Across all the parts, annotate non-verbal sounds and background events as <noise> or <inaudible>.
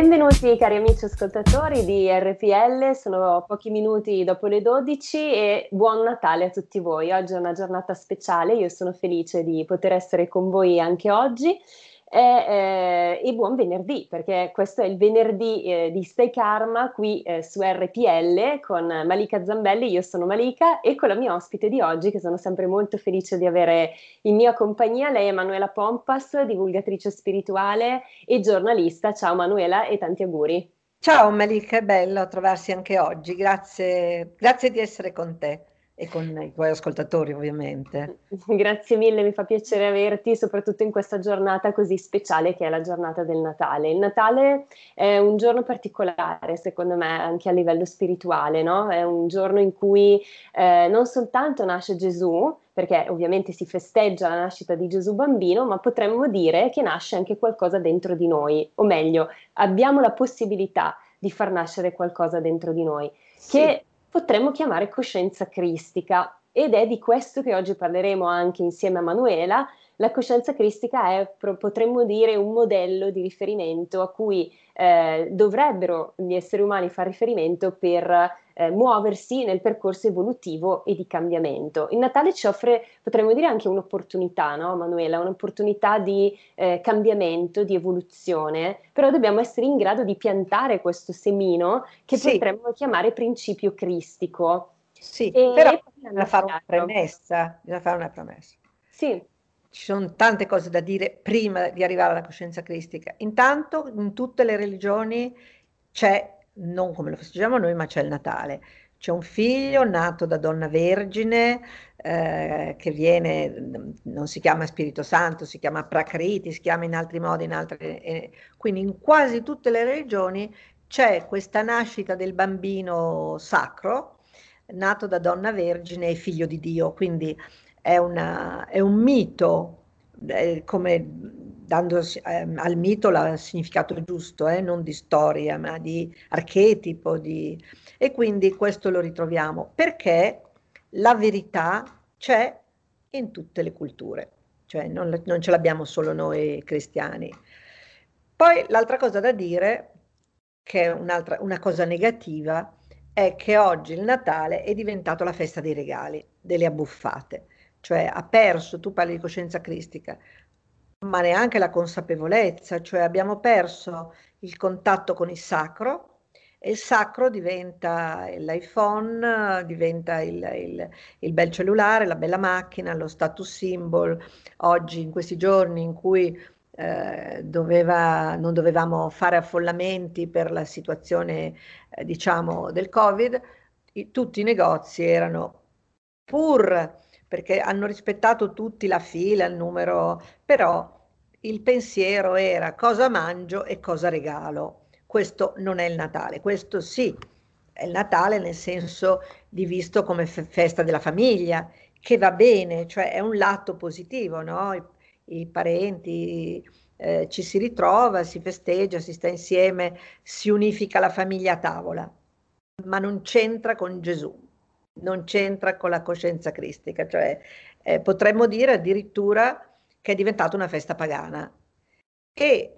Benvenuti cari amici ascoltatori di RPL, sono pochi minuti dopo le 12 e buon Natale a tutti voi. Oggi è una giornata speciale, io sono felice di poter essere con voi anche oggi e, eh, e buon venerdì perché questo è il venerdì eh, di Stay Karma qui eh, su RPL con Malika Zambelli, io sono Malika e con la mia ospite di oggi che sono sempre molto felice di avere in mia compagnia, lei è Manuela Pompas, divulgatrice spirituale e giornalista. Ciao Manuela e tanti auguri. Ciao Malika, è bello trovarsi anche oggi, grazie, grazie di essere con te e con i tuoi ascoltatori ovviamente. <laughs> Grazie mille, mi fa piacere averti, soprattutto in questa giornata così speciale che è la giornata del Natale. Il Natale è un giorno particolare, secondo me, anche a livello spirituale, no? È un giorno in cui eh, non soltanto nasce Gesù, perché ovviamente si festeggia la nascita di Gesù bambino, ma potremmo dire che nasce anche qualcosa dentro di noi, o meglio, abbiamo la possibilità di far nascere qualcosa dentro di noi, che potremmo chiamare coscienza cristica. Ed è di questo che oggi parleremo anche insieme a Manuela. La coscienza cristica è, potremmo dire, un modello di riferimento a cui eh, dovrebbero gli esseri umani fare riferimento per eh, muoversi nel percorso evolutivo e di cambiamento. Il Natale ci offre, potremmo dire, anche un'opportunità, no, Manuela? Un'opportunità di eh, cambiamento, di evoluzione, però dobbiamo essere in grado di piantare questo semino che Sì. potremmo chiamare principio cristico. Sì, E però bisogna fare una premessa, bisogna fare una premessa. Sì, Ci sono tante cose da dire prima di arrivare alla coscienza cristica. Intanto in tutte le religioni c'è, non come lo festeggiamo noi, ma c'è il Natale. C'è un figlio nato da donna vergine eh, che viene, non si chiama Spirito Santo, si chiama Prakriti, si chiama in altri modi, in altre, eh, quindi in quasi tutte le religioni c'è questa nascita del bambino sacro, nato da donna vergine e figlio di Dio, quindi è, una- è un mito, eh, come dando ehm, al mito il significato giusto, eh, non di storia, ma di archetipo, di... e quindi questo lo ritroviamo perché la verità c'è in tutte le culture, cioè non, non ce l'abbiamo solo noi cristiani. Poi l'altra cosa da dire, che è una cosa negativa, è che oggi il Natale è diventato la festa dei regali, delle abbuffate, cioè ha perso, tu parli di coscienza cristica, ma neanche la consapevolezza, cioè abbiamo perso il contatto con il sacro e il sacro diventa l'iPhone, diventa il, il- il bel cellulare, la bella macchina, lo status symbol. Oggi, in questi giorni in cui eh, doveva- non dovevamo fare affollamenti per la situazione, eh, diciamo, del Covid, i- tutti i negozi erano pur perché hanno rispettato tutti la fila, il numero, però il pensiero era cosa mangio e cosa regalo. questo non è il Natale, questo sì, è il Natale nel senso di visto come fe- festa della famiglia, che va bene, cioè è un lato positivo, no? I, i parenti, eh, ci si ritrova, si festeggia, si sta insieme, si unifica la famiglia a tavola, ma non c'entra con Gesù, non c'entra con la coscienza cristica, cioè eh, potremmo dire addirittura che è diventata una festa pagana. E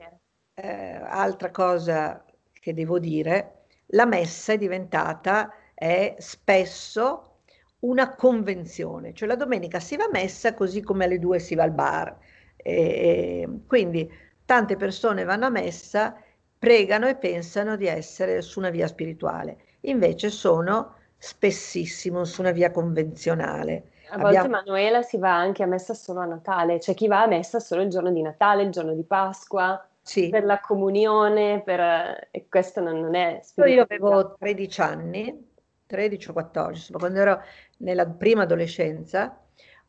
eh, altra cosa che devo dire, la messa è diventata, è spesso una convenzione, cioè la domenica si va a messa così come alle due si va al bar. E, quindi tante persone vanno a messa, pregano e pensano di essere su una via spirituale, invece sono spessissimo su una via convenzionale. A volte Abbiamo... Manuela si va anche a messa solo a Natale, c'è chi va a messa solo il giorno di Natale, il giorno di Pasqua, sì. per la comunione, per... e questo non, non è. Io avevo 13 anni, 13 o 14, quando ero nella prima adolescenza,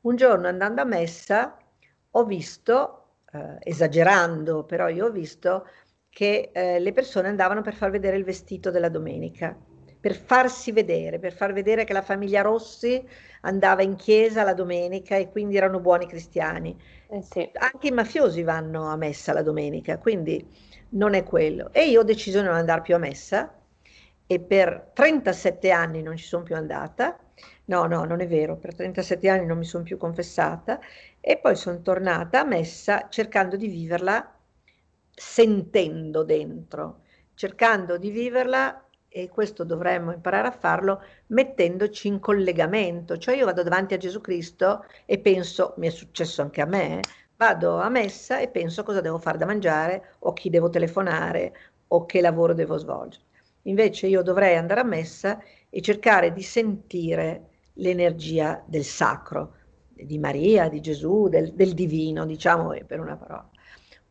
un giorno andando a messa ho visto, eh, esagerando, però io ho visto che eh, le persone andavano per far vedere il vestito della domenica, per farsi vedere, per far vedere che la famiglia Rossi andava in chiesa la domenica e quindi erano buoni cristiani. Eh sì. Anche i mafiosi vanno a messa la domenica, quindi non è quello. E io ho deciso di non andare più a messa e per 37 anni non ci sono più andata No, no, non è vero, per 37 anni non mi sono più confessata e poi sono tornata a messa cercando di viverla sentendo dentro, cercando di viverla e questo dovremmo imparare a farlo mettendoci in collegamento, cioè io vado davanti a Gesù Cristo e penso, mi è successo anche a me, vado a messa e penso cosa devo fare da mangiare o chi devo telefonare o che lavoro devo svolgere. Invece io dovrei andare a messa e cercare di sentire l'energia del sacro, di Maria, di Gesù, del, del divino, diciamo per una parola.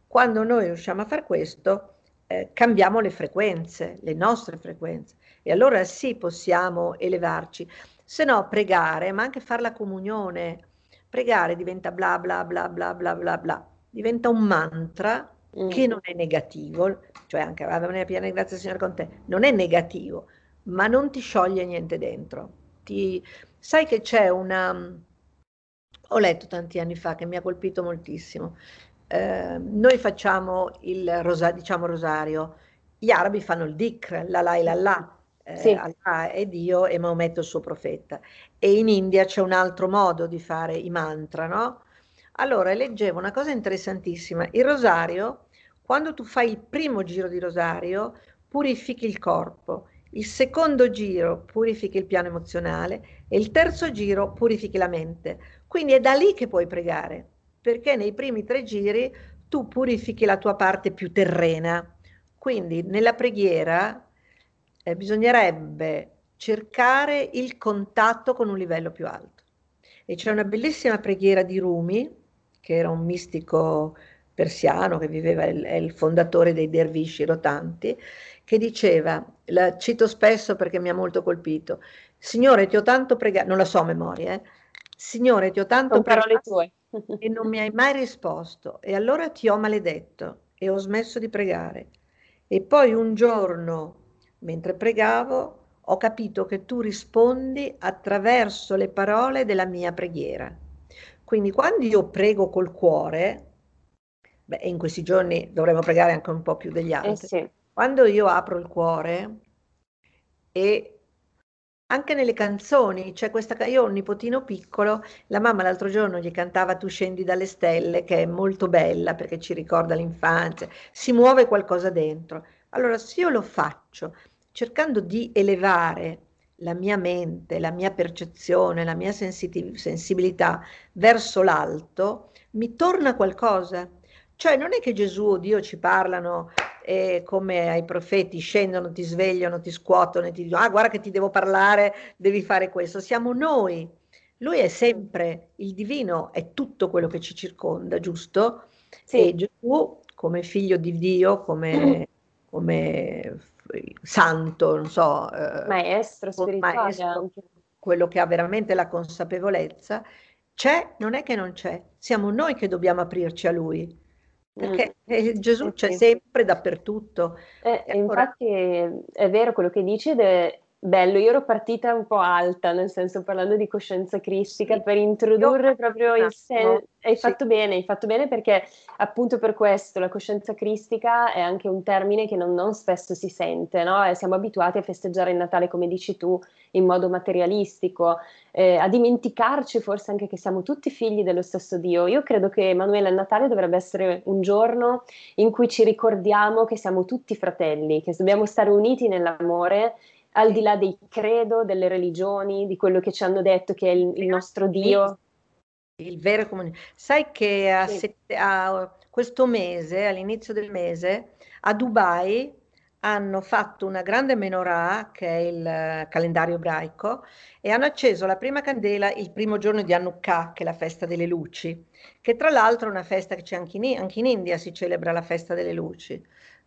Quando noi riusciamo a fare questo, eh, cambiamo le frequenze, le nostre frequenze, e allora sì possiamo elevarci. Se no, pregare, ma anche fare la comunione, pregare diventa bla bla bla bla bla bla bla, diventa un mantra mm. che non è negativo, cioè anche vada nella piena grazia Signore con te, non è negativo, ma non ti scioglie niente dentro. Ti, Sai che c'è una... Ho letto tanti anni fa che mi ha colpito moltissimo. Eh, noi facciamo il rosa, diciamo rosario, gli arabi fanno il dikr, la la la la. Eh, sì. Allah è Dio e Maometto il suo profeta. E in India c'è un altro modo di fare i mantra, no? Allora, leggevo una cosa interessantissima. Il rosario, quando tu fai il primo giro di rosario, purifichi il corpo il secondo giro purifichi il piano emozionale e il terzo giro purifichi la mente. Quindi è da lì che puoi pregare, perché nei primi tre giri tu purifichi la tua parte più terrena. Quindi nella preghiera eh, bisognerebbe cercare il contatto con un livello più alto. E c'è una bellissima preghiera di Rumi, che era un mistico persiano che viveva, è il fondatore dei dervisci rotanti, che diceva, la cito spesso perché mi ha molto colpito, Signore ti ho tanto pregato, non la so a memoria, eh? Signore ti ho tanto pregato tue. E non mi hai mai risposto e allora ti ho maledetto e ho smesso di pregare. E poi un giorno, mentre pregavo, ho capito che tu rispondi attraverso le parole della mia preghiera. Quindi quando io prego col cuore, beh, in questi giorni dovremmo pregare anche un po' più degli eh altri. Eh sì. Quando io apro il cuore e anche nelle canzoni, c'è questa, io ho un nipotino piccolo, la mamma l'altro giorno gli cantava Tu scendi dalle stelle, che è molto bella perché ci ricorda l'infanzia, si muove qualcosa dentro. Allora, se io lo faccio cercando di elevare la mia mente, la mia percezione, la mia sensibilità verso l'alto, mi torna qualcosa. Cioè non è che Gesù o Dio ci parlano eh, come ai profeti, scendono, ti svegliano, ti scuotono e ti dicono, ah guarda che ti devo parlare, devi fare questo. Siamo noi. Lui è sempre, il divino è tutto quello che ci circonda, giusto? Sì. E Gesù, come figlio di Dio, come, <clears throat> come santo, non so, eh, maestro spirituale, maestro, quello che ha veramente la consapevolezza, c'è, non è che non c'è, siamo noi che dobbiamo aprirci a lui perché eh, Gesù c'è sempre dappertutto. Eh, allora- infatti è, è vero quello che dici ed è bello. Io ero partita un po' alta, nel senso parlando di coscienza cristica, Sì. per introdurre Io- proprio il senso. Hai Sì. fatto bene, hai fatto bene perché appunto per questo la coscienza cristica è anche un termine che non, non spesso si sente, no? E siamo abituati a festeggiare il Natale, come dici tu, in modo materialistico, eh, a dimenticarci forse anche che siamo tutti figli dello stesso Dio. Io credo che Emanuele il Natale dovrebbe essere un giorno in cui ci ricordiamo che siamo tutti fratelli, che dobbiamo stare uniti nell'amore, al di là dei credo, delle religioni, di quello che ci hanno detto che è il, il nostro Dio. Il vero comunismo. Sai che a Sì. sette- a questo mese, all'inizio del mese, a Dubai hanno fatto una grande menorah, che è il calendario ebraico, e hanno acceso la prima candela il primo giorno di Hanukkah, che è la festa delle luci, che tra l'altro è una festa che c'è anche in, anche in India, si celebra la festa delle luci.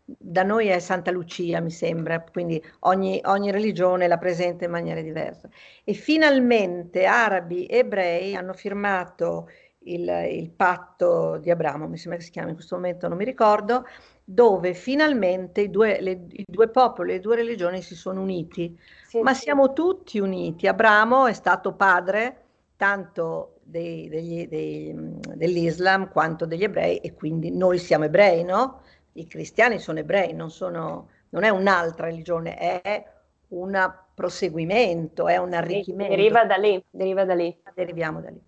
Da noi è Santa Lucia, mi sembra, quindi ogni, ogni religione la presenta in maniera diversa. E finalmente arabi e ebrei hanno firmato il, il patto di Abramo, mi sembra che si chiami in questo momento, non mi ricordo, dove finalmente i due, le- i due popoli, le due religioni si sono uniti. Sì, Ma sì. siamo tutti uniti. Abramo è stato padre tanto dei- degli- dei- dell'Islam quanto degli ebrei e quindi noi siamo ebrei, no? I cristiani sono ebrei, non, sono, non è un'altra religione, è un proseguimento, è un arricchimento. deriva da lì, deriva da lì. Deriviamo da lì.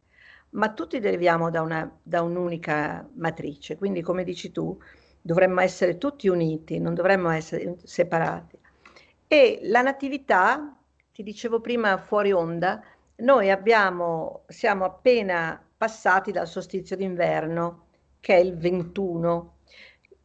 Ma tutti deriviamo da, una, da un'unica matrice, quindi come dici tu, dovremmo essere tutti uniti, non dovremmo essere separati. E la natività, ti dicevo prima fuori onda, noi abbiamo, siamo appena passati dal solstizio d'inverno, che è il 21,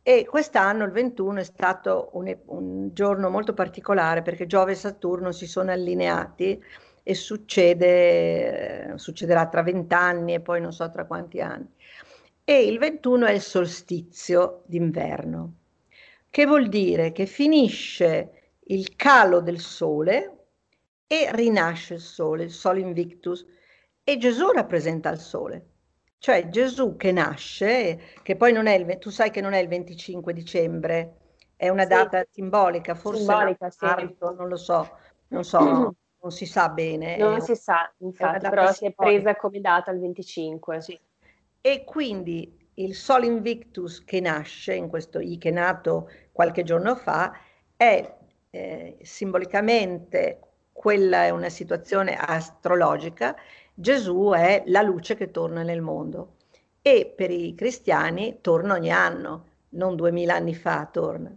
e quest'anno il 21 è stato un, un giorno molto particolare perché Giove e Saturno si sono allineati e succede, succederà tra vent'anni e poi non so tra quanti anni. E il 21 è il solstizio d'inverno, che vuol dire che finisce il calo del sole e rinasce il sole, il sole invictus, e Gesù rappresenta il sole. Cioè Gesù che nasce, che poi non è il, tu sai che non è il 25 dicembre, è una Sì. data simbolica, forse Simbolica, è sì. non lo so, non so, <clears throat> non si sa bene. Non è- si sa, infatti, però si è simbolica. presa come data il 25. Sì. E quindi il Sol Invictus che nasce, in questo I che è nato qualche giorno fa, è eh, simbolicamente, quella è una situazione astrologica, Gesù è la luce che torna nel mondo e per i cristiani torna ogni anno, non duemila anni fa torna.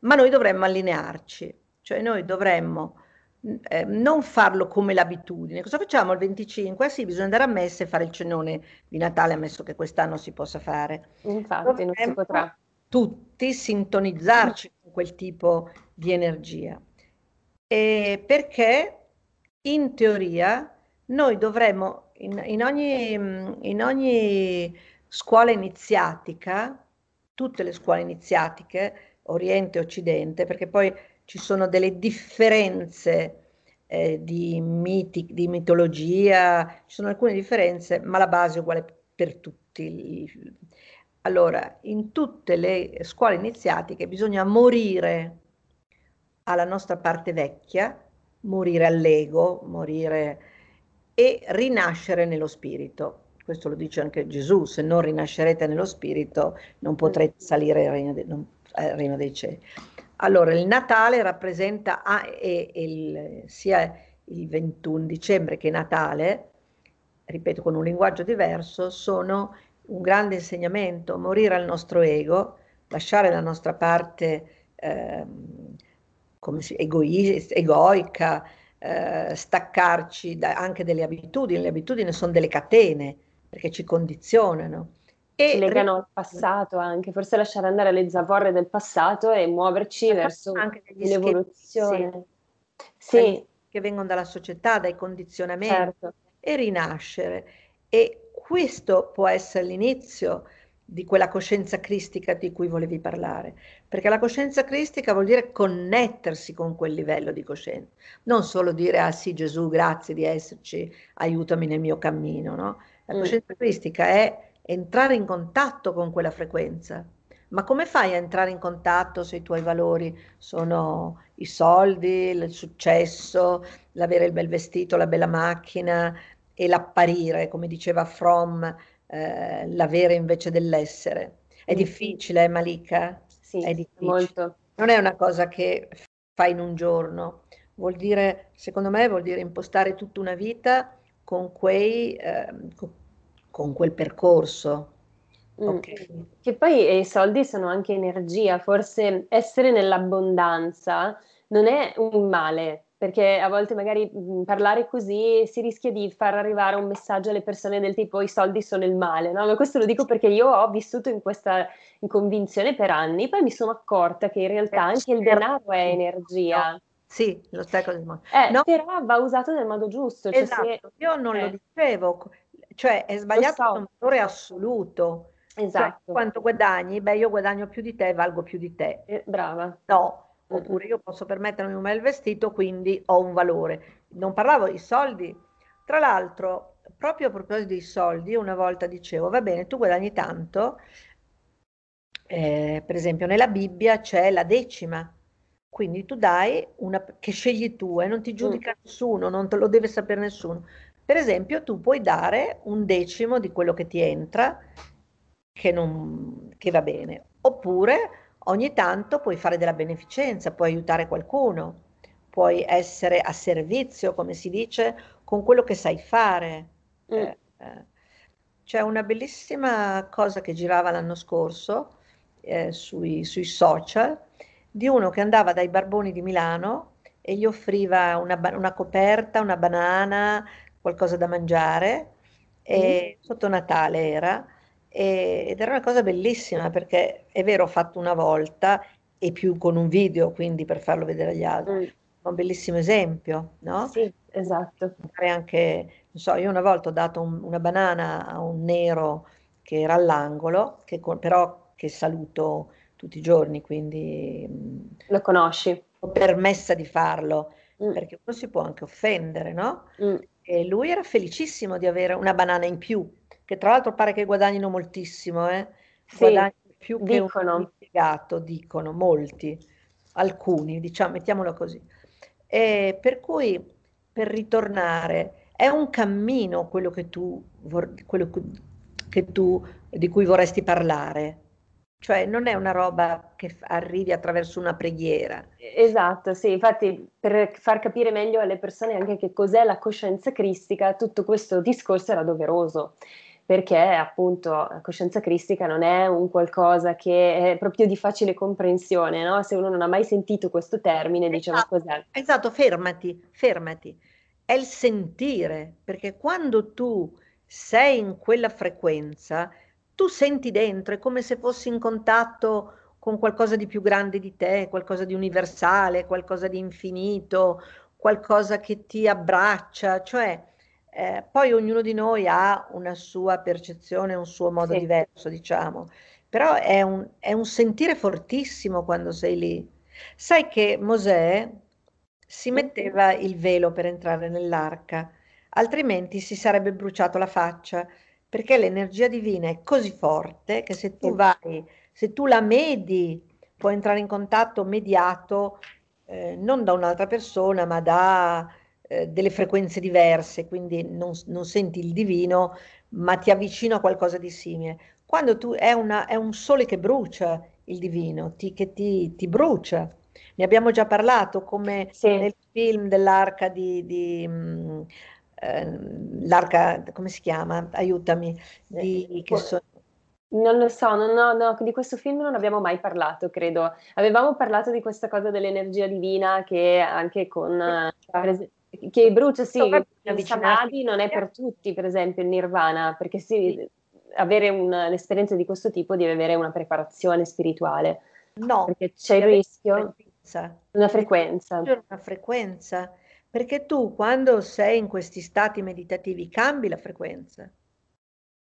Ma noi dovremmo allinearci, cioè noi dovremmo eh, non farlo come l'abitudine. Cosa facciamo il 25? Ah sì, bisogna andare a messa e fare il cenone di Natale, ammesso che quest'anno si possa fare. Infatti, non si Dovremmo potrà. tutti sintonizzarci con quel tipo di energia. E perché in teoria noi dovremmo, in, in ogni, in ogni scuola iniziatica, tutte le scuole iniziatiche, Oriente e Occidente, perché poi ci sono delle differenze eh, di, miti, di mitologia, ci sono alcune differenze, ma la base è uguale per tutti. Allora, in tutte le scuole iniziatiche bisogna morire alla nostra parte vecchia, morire all'ego, morire e rinascere nello spirito. Questo lo dice anche Gesù, se non rinascerete nello spirito non potrete salire al regno, de, non, al regno dei cieli. Allora, il Natale rappresenta ah, e, e il, sia il 21 dicembre che Natale, ripeto con un linguaggio diverso, sono un grande insegnamento, morire al nostro ego, lasciare la nostra parte eh, si, egoi, egoica, eh, staccarci da, anche delle abitudini. Le abitudini sono delle catene perché ci condizionano. E ci legano al passato anche, forse lasciare andare le zavorre del passato e muoverci verso un'evoluzione. Sì. Che vengono dalla società, dai condizionamenti certo. e rinascere. E questo può essere l'inizio di quella coscienza cristica di cui volevi parlare, perché la coscienza cristica vuol dire connettersi con quel livello di coscienza, non solo dire ah sì Gesù grazie di esserci, aiutami nel mio cammino, no? La coscienza mm. cristica è entrare in contatto con quella frequenza. Ma come fai a entrare in contatto se i tuoi valori sono i soldi, il successo, l'avere il bel vestito, la bella macchina e l'apparire, come diceva Fromm, eh, l'avere invece dell'essere? È difficile, eh, Malika? Sì, È difficile. molto. Non è una cosa che fai in un giorno, vuol dire, secondo me, vuol dire impostare tutta una vita con quei, eh, con, quel percorso. Mm. Ok. Che poi eh, i soldi sono anche energia, forse essere nell'abbondanza non è un male, perché a volte magari mh, parlare così si rischia di far arrivare un messaggio alle persone del tipo i soldi sono il male, no? Ma questo lo dico perché io ho vissuto in questa in convinzione per anni, poi mi sono accorta che in realtà anche il denaro è energia. Sì, lo sai cosa dico. Eh, No, però va usato nel modo giusto, cioè se- esatto, io non lo eh, dicevo, cioè è sbagliato so, un valore lo so. assoluto. Cioè, esatto, quanto guadagni? Beh, io guadagno più di te, valgo più di te. Eh, brava. No, oppure io posso permettermi un bel vestito, quindi ho un valore. Non parlavo di soldi. Tra l'altro, proprio a proposito dei soldi, una volta dicevo, va bene, tu guadagni tanto, eh, per esempio nella Bibbia c'è la decima, quindi tu dai una che scegli tu e non ti mm, giudica nessuno, non te lo deve sapere nessuno. Per esempio, tu puoi dare un decimo di quello che ti entra, che, non, che va bene, oppure ogni tanto puoi fare della beneficenza, puoi aiutare qualcuno, puoi essere a servizio, come si dice, con quello che sai fare. mm. Eh, eh, C'è una bellissima cosa che girava l'anno scorso eh, sui, sui social di uno che andava dai barboni di Milano e gli offriva una, una coperta, una banana, qualcosa da mangiare, e sotto Natale era, e- ed era una cosa bellissima perché è vero, ho fatto una volta e più con un video, quindi per farlo vedere agli altri, Mm. un bellissimo esempio, no? Sì, esatto. Anche, non so, io una volta ho dato un- una banana a un nero che era all'angolo, che con- però che saluto tutti i giorni, quindi mh, Lo conosci. ho permessa di farlo, Mm, perché uno si può anche offendere, no? mm. E lui era felicissimo di avere una banana in più, che tra l'altro pare che guadagnino moltissimo, eh? Sì, Guadagnano più che un dicono. impiegato, dicono molti, alcuni, diciamo, mettiamolo così. E per cui, per ritornare, è un cammino quello che tu, quello che tu, di cui vorresti parlare. Cioè, non è una roba che arrivi attraverso una preghiera. Esatto, sì, infatti per far capire meglio alle persone anche che cos'è la coscienza cristica, tutto questo discorso era doveroso, perché appunto la coscienza cristica non è un qualcosa che è proprio di facile comprensione, no? Se uno non ha mai sentito questo termine, Esatto, cos'è? esatto, fermati, fermati. È il sentire, perché quando tu sei in quella frequenza, tu senti dentro, è come se fossi in contatto con qualcosa di più grande di te, qualcosa di universale, qualcosa di infinito, qualcosa che ti abbraccia, cioè eh, poi ognuno di noi ha una sua percezione, un suo modo Sì. diverso, diciamo, però è un, è un sentire fortissimo quando sei lì. Sai che Mosè si metteva il velo per entrare nell'arca, altrimenti si sarebbe bruciato la faccia, perché l'energia divina è così forte che se tu vai, se tu la medi, puoi entrare in contatto mediato eh, non da un'altra persona, ma da eh, delle frequenze diverse, quindi non, non senti il divino, ma ti avvicino a qualcosa di simile. Quando tu è, una, è un sole che brucia il divino, ti, che ti, ti brucia. Ne abbiamo già parlato, come Sì, nel film dell'arca di, di, mm, ehm, l'arca, come si chiama? Aiutami, di, che so- Non lo so, non ho- no, di questo film non abbiamo mai parlato, credo. Avevamo parlato di questa cosa dell'energia divina che anche con, eh, che brucia, sì, avvicinarsi. Non è per tutti, per esempio il Nirvana, perché sì, avere un- un'esperienza di questo tipo devi avere una preparazione spirituale, No, perché c'è il rischio, una frequenza. una frequenza. una frequenza, perché tu quando sei in questi stati meditativi cambi la frequenza.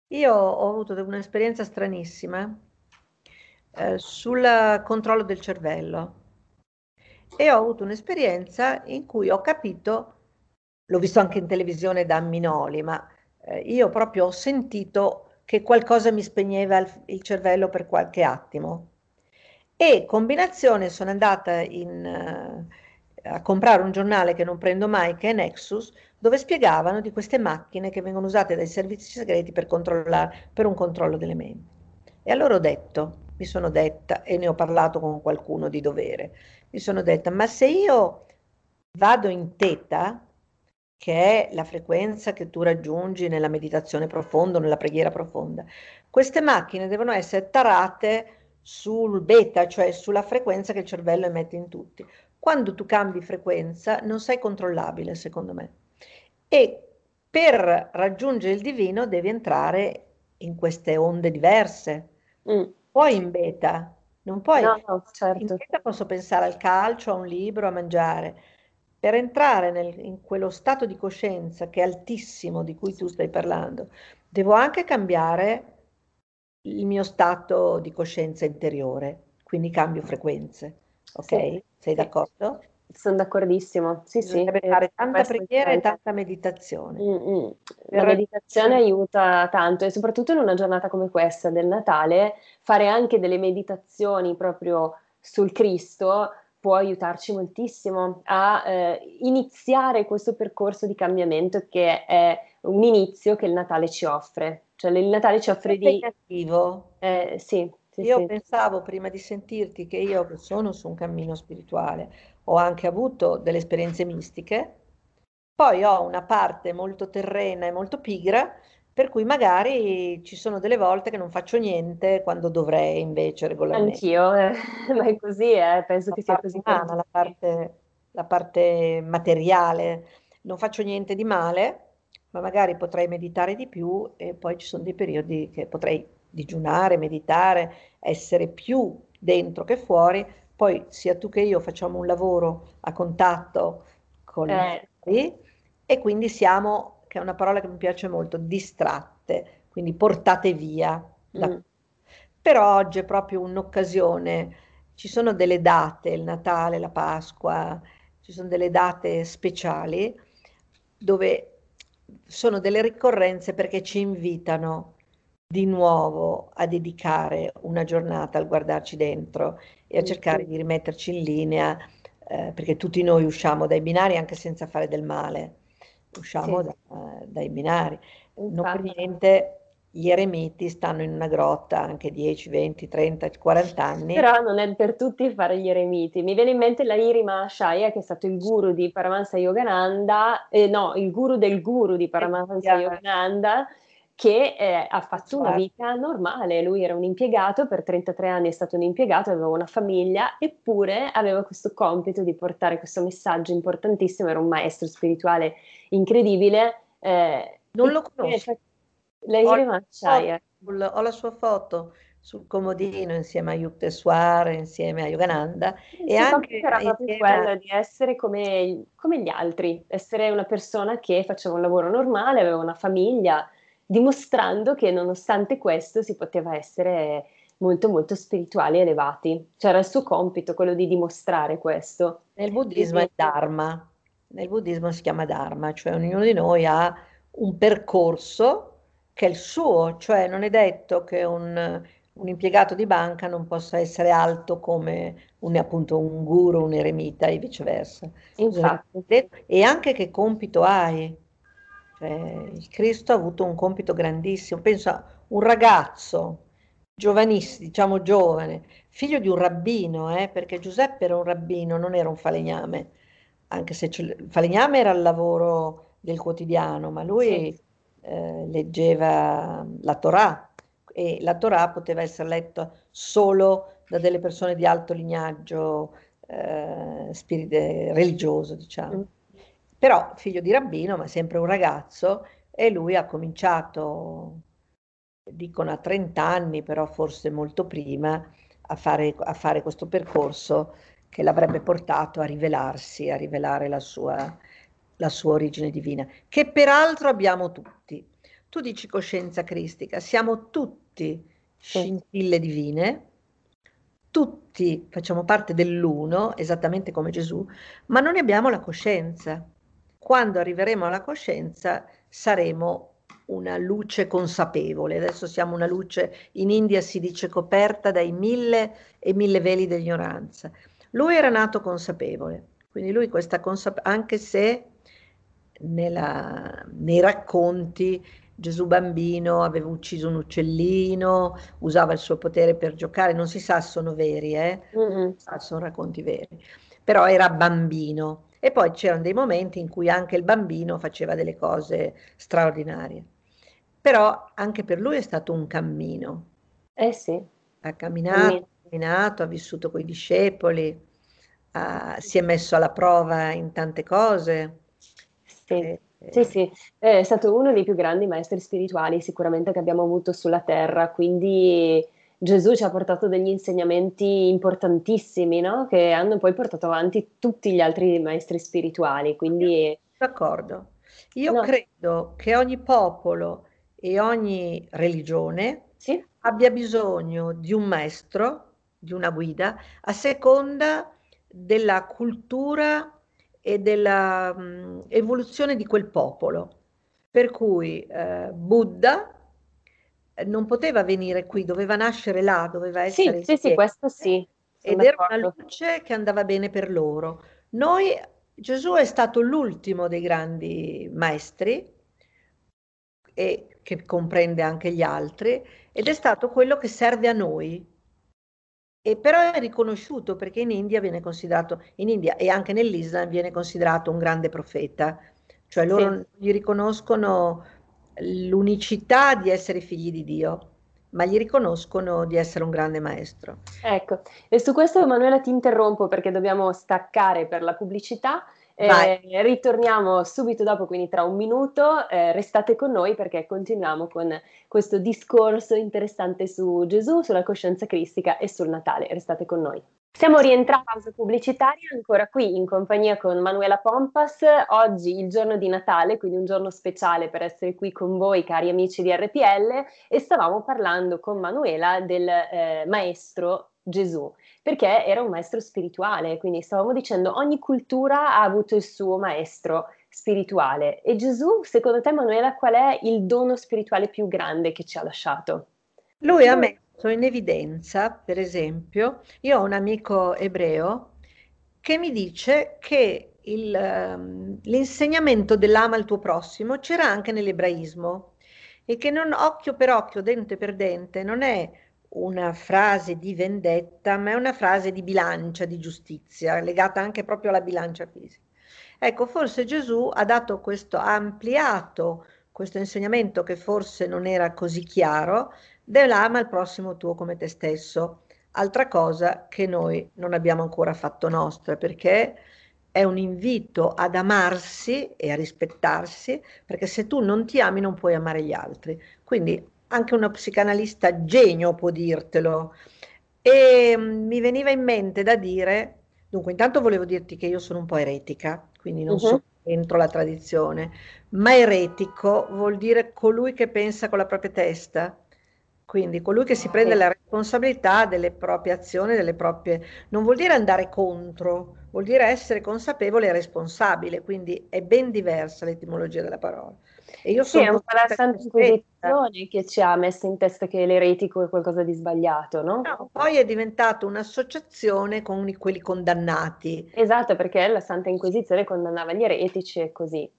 Io ho avuto un'esperienza stranissima eh, sul controllo del cervello e ho avuto un'esperienza in cui ho capito, l'ho visto anche in televisione da Minoli, ma eh, io proprio ho sentito che qualcosa mi spegneva il, il cervello per qualche attimo. E combinazione sono andata in, uh, a comprare un giornale che non prendo mai, che è Nexus, dove spiegavano di queste macchine che vengono usate dai servizi segreti per, per un controllo delle menti. E allora ho detto, mi sono detta, e ne ho parlato con qualcuno di dovere, mi sono detta, ma se io vado in teta, che è la frequenza che tu raggiungi nella meditazione profonda, nella preghiera profonda, queste macchine devono essere tarate sul beta, cioè sulla frequenza che il cervello emette in tutti. Quando tu cambi frequenza non sei controllabile, secondo me. E per raggiungere il divino devi entrare in queste onde diverse. Mm. Poi in beta, non puoi. No, no, certo. In beta posso pensare al calcio, a un libro, a mangiare. Per entrare nel, in quello stato di coscienza che è altissimo di cui tu stai parlando, devo anche cambiare il mio stato di coscienza interiore, quindi cambio frequenze. Ok? Sì, Sei d'accordo? Sono d'accordissimo, sì, sì. Deve fare tanta preghiera e tanta meditazione. Mm-hmm. La meditazione aiuta tanto e soprattutto in una giornata come questa del Natale, fare anche delle meditazioni proprio sul Cristo può aiutarci moltissimo a eh, iniziare questo percorso di cambiamento che è un inizio che il Natale ci offre. Cioè il Natale ci offre di... Eh, sì, sì, io sì. pensavo prima di sentirti che io che sono su un cammino spirituale ho anche avuto delle esperienze mistiche, poi ho una parte molto terrena e molto pigra, per cui magari ci sono delle volte che non faccio niente quando dovrei invece regolarmente. Anch'io, eh, <laughs> ma è così, eh, penso la che sia così. Umana, la, parte, la parte materiale, non faccio niente di male, ma magari potrei meditare di più e poi ci sono dei periodi che potrei digiunare, meditare, essere più dentro che fuori. Poi sia tu che io facciamo un lavoro a contatto con eh. gli e quindi siamo, che è una parola che mi piace molto, distratte, quindi portate via. Da... Mm. Però oggi è proprio un'occasione, ci sono delle date, il Natale, la Pasqua, ci sono delle date speciali dove sono delle ricorrenze perché ci invitano di nuovo a dedicare una giornata al guardarci dentro e a cercare di rimetterci in linea, eh, perché tutti noi usciamo dai binari anche senza fare del male, usciamo sì. da, dai binari. Infatti. Non per niente gli eremiti stanno in una grotta anche 10, 20, 30, 40 anni. Però non è per tutti fare gli eremiti. Mi viene in mente la Irima Shaya, che è stato il guru di Paramahansa Yogananda, eh, no, il guru del guru di Paramahansa Yogananda, che eh, ha fatto una vita normale. Lui era un impiegato, per 33 anni è stato un impiegato, aveva una famiglia, eppure aveva questo compito di portare questo messaggio importantissimo, era un maestro spirituale incredibile. Eh, non lo conosco. Lei ho, la foto, ho la sua foto sul comodino insieme a Yukteswar, insieme a Yogananda sì, e anche era proprio quello di essere come, come, gli altri, essere una persona che faceva un lavoro normale, aveva una famiglia, dimostrando che nonostante questo si poteva essere molto molto spirituali e elevati. C'era il suo compito, quello di dimostrare questo. Nel buddismo è Dharma, nel buddismo si chiama Dharma, cioè ognuno di noi ha un percorso che è il suo, cioè non è detto che un, un impiegato di banca non possa essere alto come un, appunto un guru, un eremita e viceversa. Infatti. E anche che compito hai. Cioè, il Cristo ha avuto un compito grandissimo. Pensa, un ragazzo giovanissimo, diciamo giovane, figlio di un rabbino, eh, perché Giuseppe era un rabbino, non era un falegname, anche se il falegname era il lavoro del quotidiano, ma lui eh, leggeva la Torah e la Torah poteva essere letta solo da delle persone di alto lignaggio eh, spirite, religioso, diciamo. Però figlio di rabbino, ma sempre un ragazzo, e lui ha cominciato, dicono a 30 anni, però forse molto prima, a fare, a fare questo percorso che l'avrebbe portato a rivelarsi, a rivelare la sua, la sua origine divina, che peraltro abbiamo tutti. Tu dici coscienza cristica, siamo tutti scintille divine, tutti facciamo parte dell'uno, esattamente come Gesù, ma non ne abbiamo la coscienza. Quando arriveremo alla coscienza saremo una luce consapevole, adesso siamo una luce, in India si dice coperta dai mille e mille veli dell'ignoranza. Lui era nato consapevole, quindi lui questa consapevolezza, anche se nella, nei racconti Gesù bambino aveva ucciso un uccellino, usava il suo potere per giocare, non si sa sono veri, eh? Mm-hmm. sono racconti veri, però era bambino e poi c'erano dei momenti in cui anche il bambino faceva delle cose straordinarie. Però anche per lui è stato un cammino. Eh sì. Ha camminato, ha camminato, ha vissuto con i discepoli, ha, si è messo alla prova in tante cose. Sì. Eh, sì, sì, è stato uno dei più grandi maestri spirituali sicuramente che abbiamo avuto sulla terra, quindi Gesù ci ha portato degli insegnamenti importantissimi, no? Che hanno poi portato avanti tutti gli altri maestri spirituali, quindi... D'accordo. Io no. credo che ogni popolo e ogni religione sì? abbia bisogno di un maestro, di una guida, a seconda della cultura e dell'evoluzione di quel popolo. Per cui eh, Buddha non poteva venire qui, doveva nascere là, doveva essere... Sì, sì, sì, questo sì. Ed era una luce che andava bene per loro. Noi, Gesù è stato l'ultimo dei grandi maestri, e che comprende anche gli altri, ed è stato quello che serve a noi, e però è riconosciuto perché in India viene considerato, in India e anche nell'Islam viene considerato un grande profeta, cioè loro sì. gli riconoscono l'unicità di essere figli di Dio, ma gli riconoscono di essere un grande maestro. Ecco, e su questo Emanuela ti interrompo perché dobbiamo staccare per la pubblicità. Eh, ritorniamo subito dopo, quindi tra un minuto. Eh, restate con noi perché continuiamo con questo discorso interessante su Gesù, sulla coscienza cristica e sul Natale. Restate con noi. Siamo rientrati a pausa pubblicitaria, ancora qui in compagnia con Manuela Pompas. Oggi il giorno di Natale, quindi un giorno speciale per essere qui con voi, cari amici di RPL, e stavamo parlando con Manuela del eh, maestro Gesù perché era un maestro spirituale, quindi stavamo dicendo ogni cultura ha avuto il suo maestro spirituale e Gesù, secondo te Manuela, qual è il dono spirituale più grande che ci ha lasciato? Lui ha messo in evidenza, per esempio, io ho un amico ebreo che mi dice che il, um, l'insegnamento dell'ama il tuo prossimo c'era anche nell'ebraismo e che non occhio per occhio, dente per dente, non è una frase di vendetta, ma è una frase di bilancia, di giustizia, legata anche proprio alla bilancia fisica. Ecco, forse Gesù ha dato questo, ha ampliato questo insegnamento che forse non era così chiaro, dell'ama al prossimo tuo come te stesso. Altra cosa che noi non abbiamo ancora fatto nostra, perché è un invito ad amarsi e a rispettarsi, perché se tu non ti ami non puoi amare gli altri. Quindi anche uno psicanalista genio può dirtelo. E mm, mi veniva in mente da dire, dunque intanto volevo dirti che io sono un po' eretica, quindi non uh-huh. sono dentro la tradizione, ma eretico vuol dire colui che pensa con la propria testa, quindi colui che si prende la responsabilità delle proprie azioni, delle proprie... non vuol dire andare contro, vuol dire essere consapevole e responsabile, quindi è ben diversa l'etimologia della parola. E io sì, sono è un po' la Santa Inquisizione che ci ha messo in testa che l'eretico è qualcosa di sbagliato, no? no poi è diventato un'associazione con quelli condannati. Esatto, perché la Santa Inquisizione condannava gli eretici e così.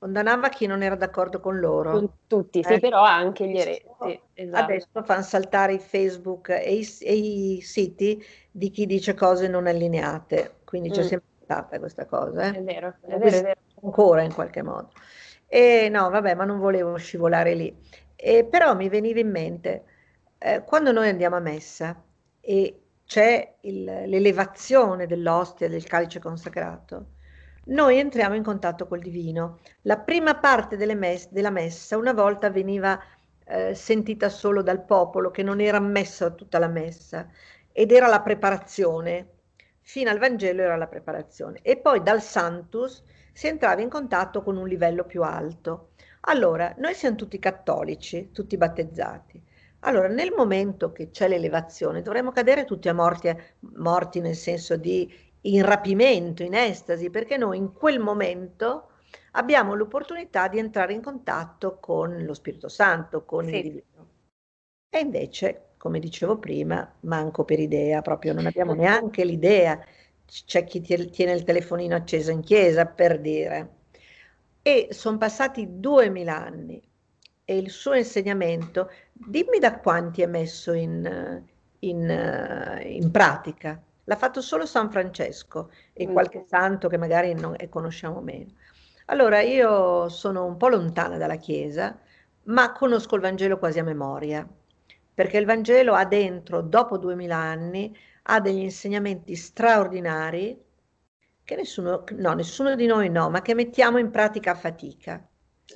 Condannava chi non era d'accordo con loro. Con tutti, sì, eh, però anche gli. Sì, esatto. Adesso fanno saltare i Facebook e i, e i, siti di chi dice cose non allineate, quindi c'è mm. sempre stata questa cosa. Eh? È vero, è vero, è vero. Ancora in qualche modo. E no, vabbè, ma non volevo scivolare lì. E però mi veniva in mente, eh, quando noi andiamo a messa e c'è il, l'elevazione dell'ostia del calice consacrato, noi entriamo in contatto col divino. La prima parte mess- della messa una volta veniva eh, sentita solo dal popolo che non era ammesso a tutta la messa ed era la preparazione. Fino al Vangelo era la preparazione. E poi dal Santus si entrava in contatto con un livello più alto. Allora, noi siamo tutti cattolici, tutti battezzati. Allora, nel momento che c'è l'elevazione, dovremmo cadere tutti a morti, morti nel senso di in rapimento, in estasi, perché noi in quel momento abbiamo l'opportunità di entrare in contatto con lo Spirito Santo, con Sì. il divino. E invece, come dicevo prima, manco per idea, proprio non abbiamo <laughs> neanche l'idea. C'è chi tie- tiene il telefonino acceso in chiesa, per dire. E sono passati duemila anni e il suo insegnamento, dimmi da quanti è messo in, in, in pratica. L'ha fatto solo San Francesco e Mm. qualche santo che magari non, e conosciamo meno. Allora, io sono un po' lontana dalla Chiesa, ma conosco il Vangelo quasi a memoria, perché il Vangelo ha dentro, dopo duemila anni, ha degli insegnamenti straordinari che nessuno, no, nessuno di noi no, ma che mettiamo in pratica a fatica.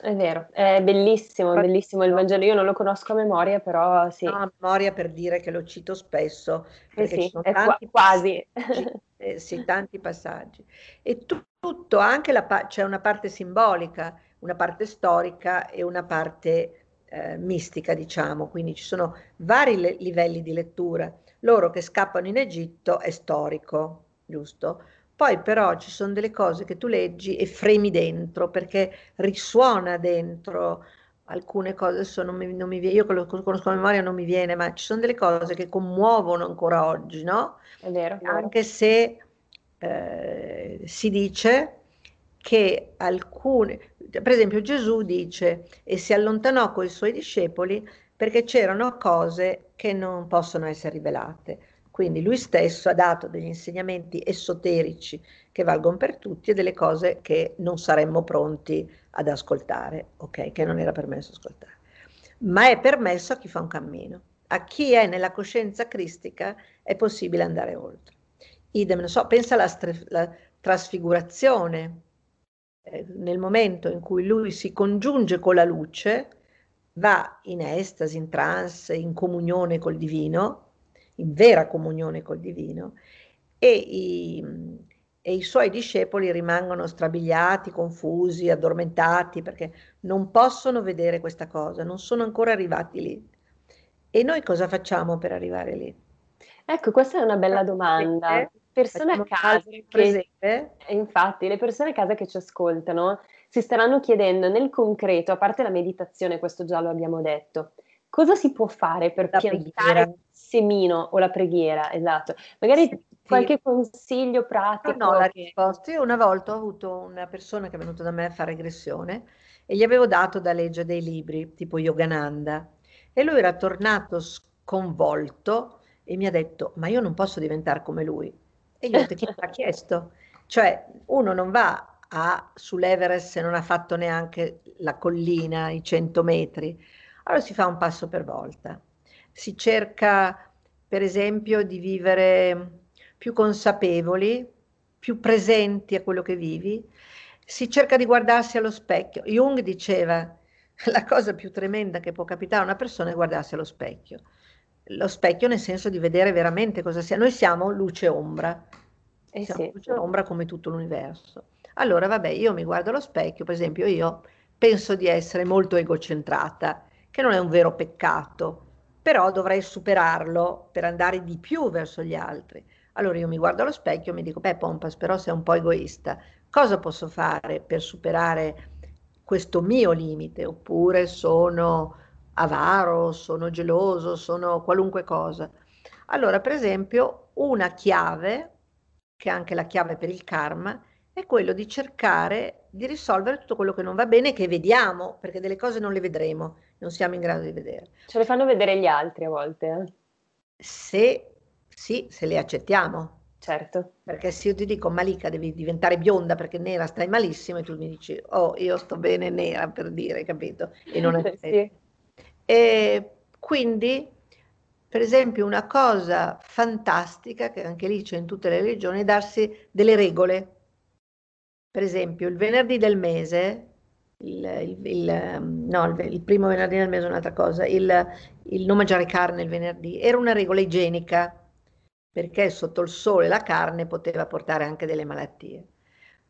È vero, è bellissimo, è bellissimo il Vangelo. Io non lo conosco a memoria, però sì, No, a memoria per dire che lo cito spesso, sì, perché ci sì, sono è qua- tanti quasi. passaggi, <laughs> eh, sì, tanti passaggi. E tu- tutto, anche la c'è una parte simbolica, una parte storica e una parte eh, mistica, diciamo, quindi ci sono vari le- livelli di lettura. Loro che scappano in Egitto è storico, giusto? Poi però ci sono delle cose che tu leggi e fremi dentro perché risuona dentro alcune cose, adesso non mi, non mi viene, io che lo conosco a memoria non mi viene, ma ci sono delle cose che commuovono ancora oggi, no? È vero, è vero. Anche se eh, si dice che alcune, per esempio Gesù dice e si allontanò con i suoi discepoli perché c'erano cose che non possono essere rivelate. Quindi lui stesso ha dato degli insegnamenti esoterici che valgono per tutti e delle cose che non saremmo pronti ad ascoltare, ok? Che non era permesso ascoltare. Ma è permesso a chi fa un cammino. A chi è nella coscienza cristica è possibile andare oltre. Idem, non so, pensa alla stre- la trasfigurazione. Eh, nel momento in cui lui si congiunge con la luce, va in estasi, in trance, in comunione col divino, in vera comunione col divino, e i, e i suoi discepoli rimangono strabiliati, confusi, addormentati, perché non possono vedere questa cosa, non sono ancora arrivati lì. E noi cosa facciamo per arrivare lì? Ecco, questa è una bella domanda. Persone a casa che, presente? e infatti, le persone a casa che ci ascoltano si staranno chiedendo nel concreto, a parte la meditazione, questo già lo abbiamo detto, cosa si può fare per La piantare preghiera. Semino o la preghiera, esatto. Magari Sì. qualche consiglio No, pratico no, la che- risposta. Io una volta ho avuto una persona che è venuta da me a fare regressione e gli avevo dato da leggere dei libri, tipo Yogananda, e lui era tornato sconvolto e mi ha detto, ma io non posso diventare come lui. E ho chi te l'ha <laughs> chiesto? Cioè, uno non va a, sull'Everest se non ha fatto neanche la collina, i 100 metri. Allora si fa un passo per volta. Si cerca, per esempio, di vivere più consapevoli, più presenti a quello che vivi. Si cerca di guardarsi allo specchio. Jung diceva, <laughs> la cosa più tremenda che può capitare a una persona è guardarsi allo specchio. Lo specchio nel senso di vedere veramente cosa sia. Noi siamo luce e ombra. Eh Siamo sì. luce e ombra come tutto l'universo. Allora, vabbè, io mi guardo allo specchio, per esempio, io penso di essere molto egocentrata, che non è un vero peccato, però dovrei superarlo per andare di più verso gli altri. Allora io mi guardo allo specchio e mi dico, beh, Pompas, però sei un po' egoista. Cosa posso fare per superare questo mio limite? Oppure sono avaro, sono geloso, sono qualunque cosa. Allora, per esempio, una chiave, che è anche la chiave per il karma, è quello di cercare di risolvere tutto quello che non va bene, che vediamo, perché delle cose non le vedremo, non siamo in grado di vedere. Ce le fanno vedere gli altri a volte, eh? Se sì, se le accettiamo. Certo. Perché se io ti dico Malika devi diventare bionda perché nera stai malissimo e tu mi dici oh io sto bene nera per dire, capito? E non accetto. <laughs> Sì. E quindi, per esempio, una cosa fantastica, che anche lì c'è in tutte le religioni, è darsi delle regole. Per esempio, il venerdì del mese, il, il- il, no, il primo venerdì del mese è un'altra cosa, il, il non mangiare carne il venerdì, era una regola igienica, perché sotto il sole la carne poteva portare anche delle malattie.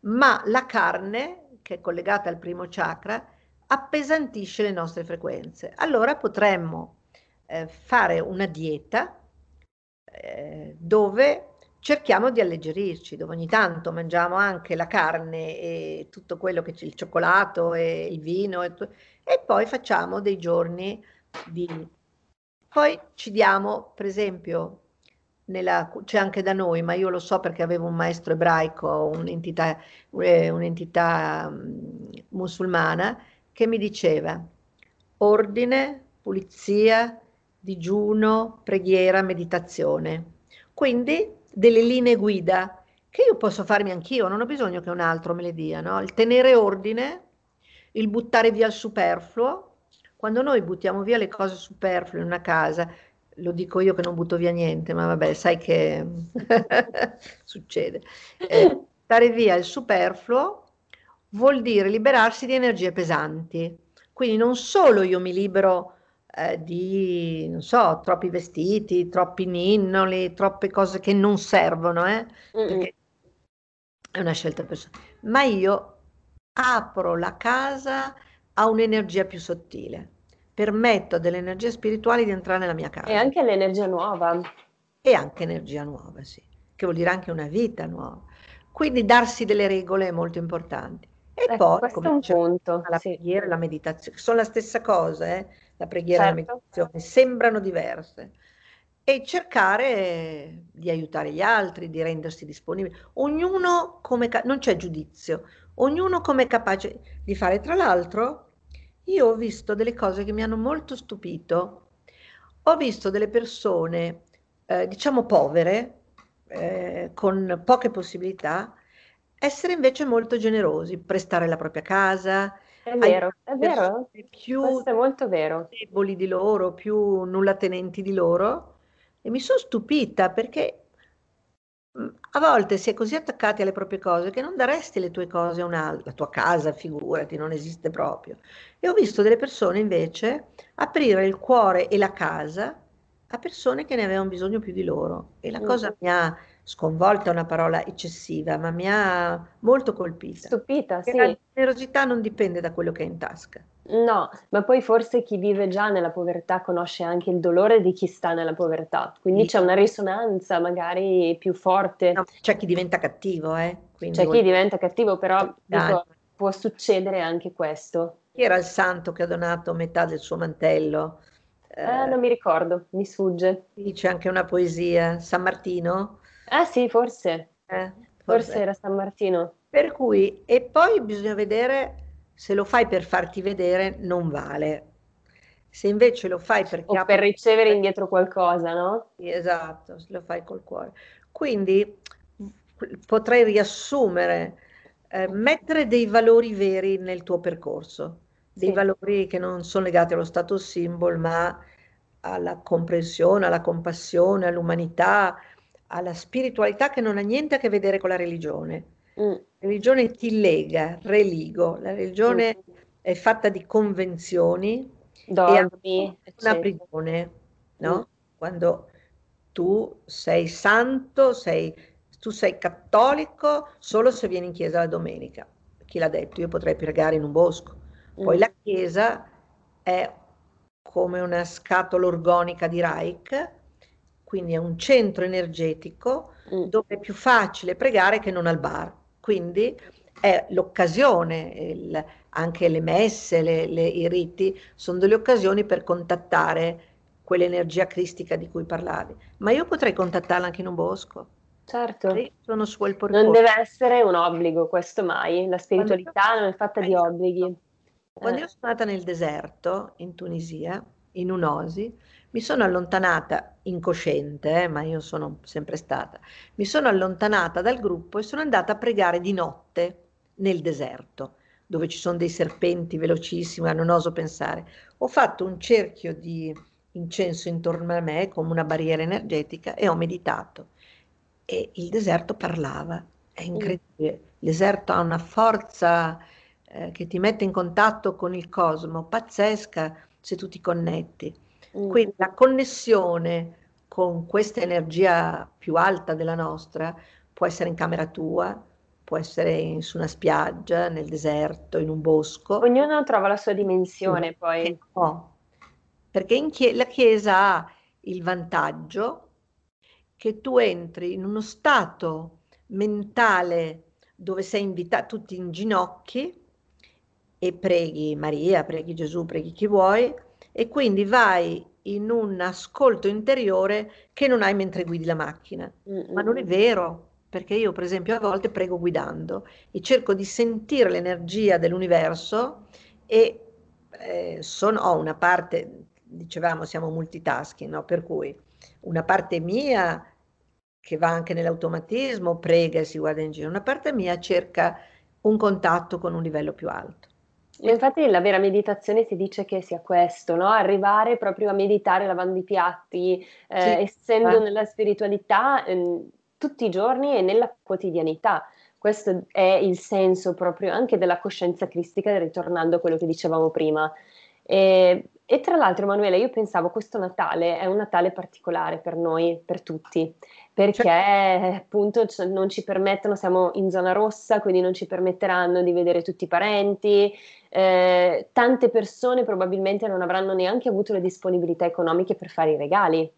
Ma la carne, che è collegata al primo chakra, appesantisce le nostre frequenze. Allora potremmo eh, fare una dieta eh, dove cerchiamo di alleggerirci, dove ogni tanto mangiamo anche la carne e tutto quello che c'è, il cioccolato e il vino e, e poi facciamo dei giorni di... Poi ci diamo, per esempio, nella, c'è anche da noi, ma io lo so perché avevo un maestro ebraico, un'entità, eh, un'entità um, musulmana, che mi diceva ordine, pulizia, digiuno, preghiera, meditazione. Quindi delle linee guida che io posso farmi anch'io, non ho bisogno che un altro me le dia, no? Il tenere ordine, il buttare via il superfluo. Quando noi buttiamo via le cose superflue in una casa, lo dico io che non butto via niente, ma vabbè, sai che <laughs> succede. Eh, via il superfluo vuol dire liberarsi di energie pesanti. Quindi non solo io mi libero eh, di, non so, troppi vestiti, troppi ninnoli, troppe cose che non servono, eh, perché è una scelta personale, ma io apro la casa a un'energia più sottile, permetto delle energie spirituali di entrare nella mia casa. E anche l'energia nuova. E anche energia nuova, sì, che vuol dire anche una vita nuova. Quindi darsi delle regole è molto importante. E ecco, poi, questo è un punto. la sì. preghiera e la meditazione, sono la stessa cosa, eh? la preghiera Certo. e la meditazione, sembrano diverse. E cercare di aiutare gli altri, di rendersi disponibili. Ognuno come, non c'è giudizio, ognuno come è capace di fare. Tra l'altro, io ho visto delle cose che mi hanno molto stupito. Ho visto delle persone, eh, diciamo povere, eh, con poche possibilità, essere invece molto generosi, prestare la propria casa, È vero, è vero. persone più Questo è molto vero. deboli di loro, più nullatenenti di loro. E mi sono stupita perché mh, a volte si è così attaccati alle proprie cose che non daresti le tue cose a un'altra, la tua casa, figurati, non esiste proprio. E ho visto delle persone invece aprire il cuore e la casa a persone che ne avevano bisogno più di loro. E la Mm. cosa mi ha sconvolta, è una parola eccessiva, ma mi ha molto colpita. Stupita, Perché la sì. generosità non dipende da quello che è in tasca. No, ma poi forse chi vive già nella povertà conosce anche il dolore di chi sta nella povertà, quindi Sì. c'è una risonanza magari più forte. No, c'è chi diventa cattivo, eh? Quindi C'è chi diventa cattivo, però dico, può succedere anche questo. Chi era il santo che ha donato metà del suo mantello? Eh, Eh, non mi ricordo, mi sfugge. c'è anche una poesia, San Martino? Ah sì, forse, Eh, forse forse. era San Martino. Per cui, e poi bisogna vedere se lo fai per farti vedere, non vale. Se invece lo fai perché O per ricevere indietro qualcosa, no? Sì, Esatto, lo fai col cuore. Quindi potrei riassumere, eh, mettere dei valori veri nel tuo percorso, dei Sì. valori che non sono legati allo status symbol, ma alla comprensione, alla compassione, all'umanità, alla spiritualità che non ha niente a che vedere con la religione. Mm. La religione ti lega, religo. La religione Mm. è fatta di convenzioni e Dogmi, una prigione, no? Mm. Quando tu sei santo, sei, tu sei cattolico solo se vieni in chiesa la domenica. Chi l'ha detto? Io potrei pregare in un bosco. Poi Mm. la chiesa è come una scatola organica di Reich, quindi è un centro energetico Mm. dove è più facile pregare che non al bar. Quindi è l'occasione, il- anche le messe, le- le- i riti, sono delle occasioni per contattare quell'energia cristica di cui parlavi. Ma io potrei contattarla anche in un bosco. Certo. Non deve essere un obbligo, questo mai. La spiritualità non è fatta di obblighi. Quando Eh. io sono andata nel deserto, in Tunisia, in un'osi, mi sono allontanata, incosciente, eh, ma io sono sempre stata, mi sono allontanata dal gruppo e sono andata a pregare di notte nel deserto, dove ci sono dei serpenti velocissimi, non oso pensare. Ho fatto un cerchio di incenso intorno a me come una barriera energetica e ho meditato. E il deserto parlava, è incredibile. Il deserto ha una forza eh, che ti mette in contatto con il cosmo, pazzesca se tu ti connetti. Mm. Quindi la connessione con questa energia più alta della nostra può essere in camera tua, può essere in- su una spiaggia, nel deserto, in un bosco. Ognuno trova la sua dimensione Che poi. no, perché chie- la Chiesa ha il vantaggio che tu entri in uno stato mentale dove sei invitato tutti in ginocchi e preghi Maria, preghi Gesù, preghi chi vuoi e quindi vai in un ascolto interiore che non hai mentre guidi la macchina. Mm, Ma non è mm. vero, perché io per esempio a volte prego guidando e cerco di sentire l'energia dell'universo e eh, sono, ho una parte, dicevamo siamo multitasking, no? per cui una parte mia che va anche nell'automatismo, prega e si guarda in giro, una parte mia cerca un contatto con un livello più alto. Ma infatti la vera meditazione si dice che sia questo, no? Arrivare proprio a meditare lavando i piatti, eh, Sì, essendo eh. nella spiritualità ehm, tutti i giorni e nella quotidianità. Questo è il senso proprio anche della coscienza cristica, ritornando a quello che dicevamo prima. E, e tra l'altro, Emanuele, io pensavo questo Natale è un Natale particolare per noi, per tutti, perché Certo. appunto non ci permettono, siamo in zona rossa, quindi non ci permetteranno di vedere tutti i parenti, eh, tante persone probabilmente non avranno neanche avuto le disponibilità economiche per fare i regali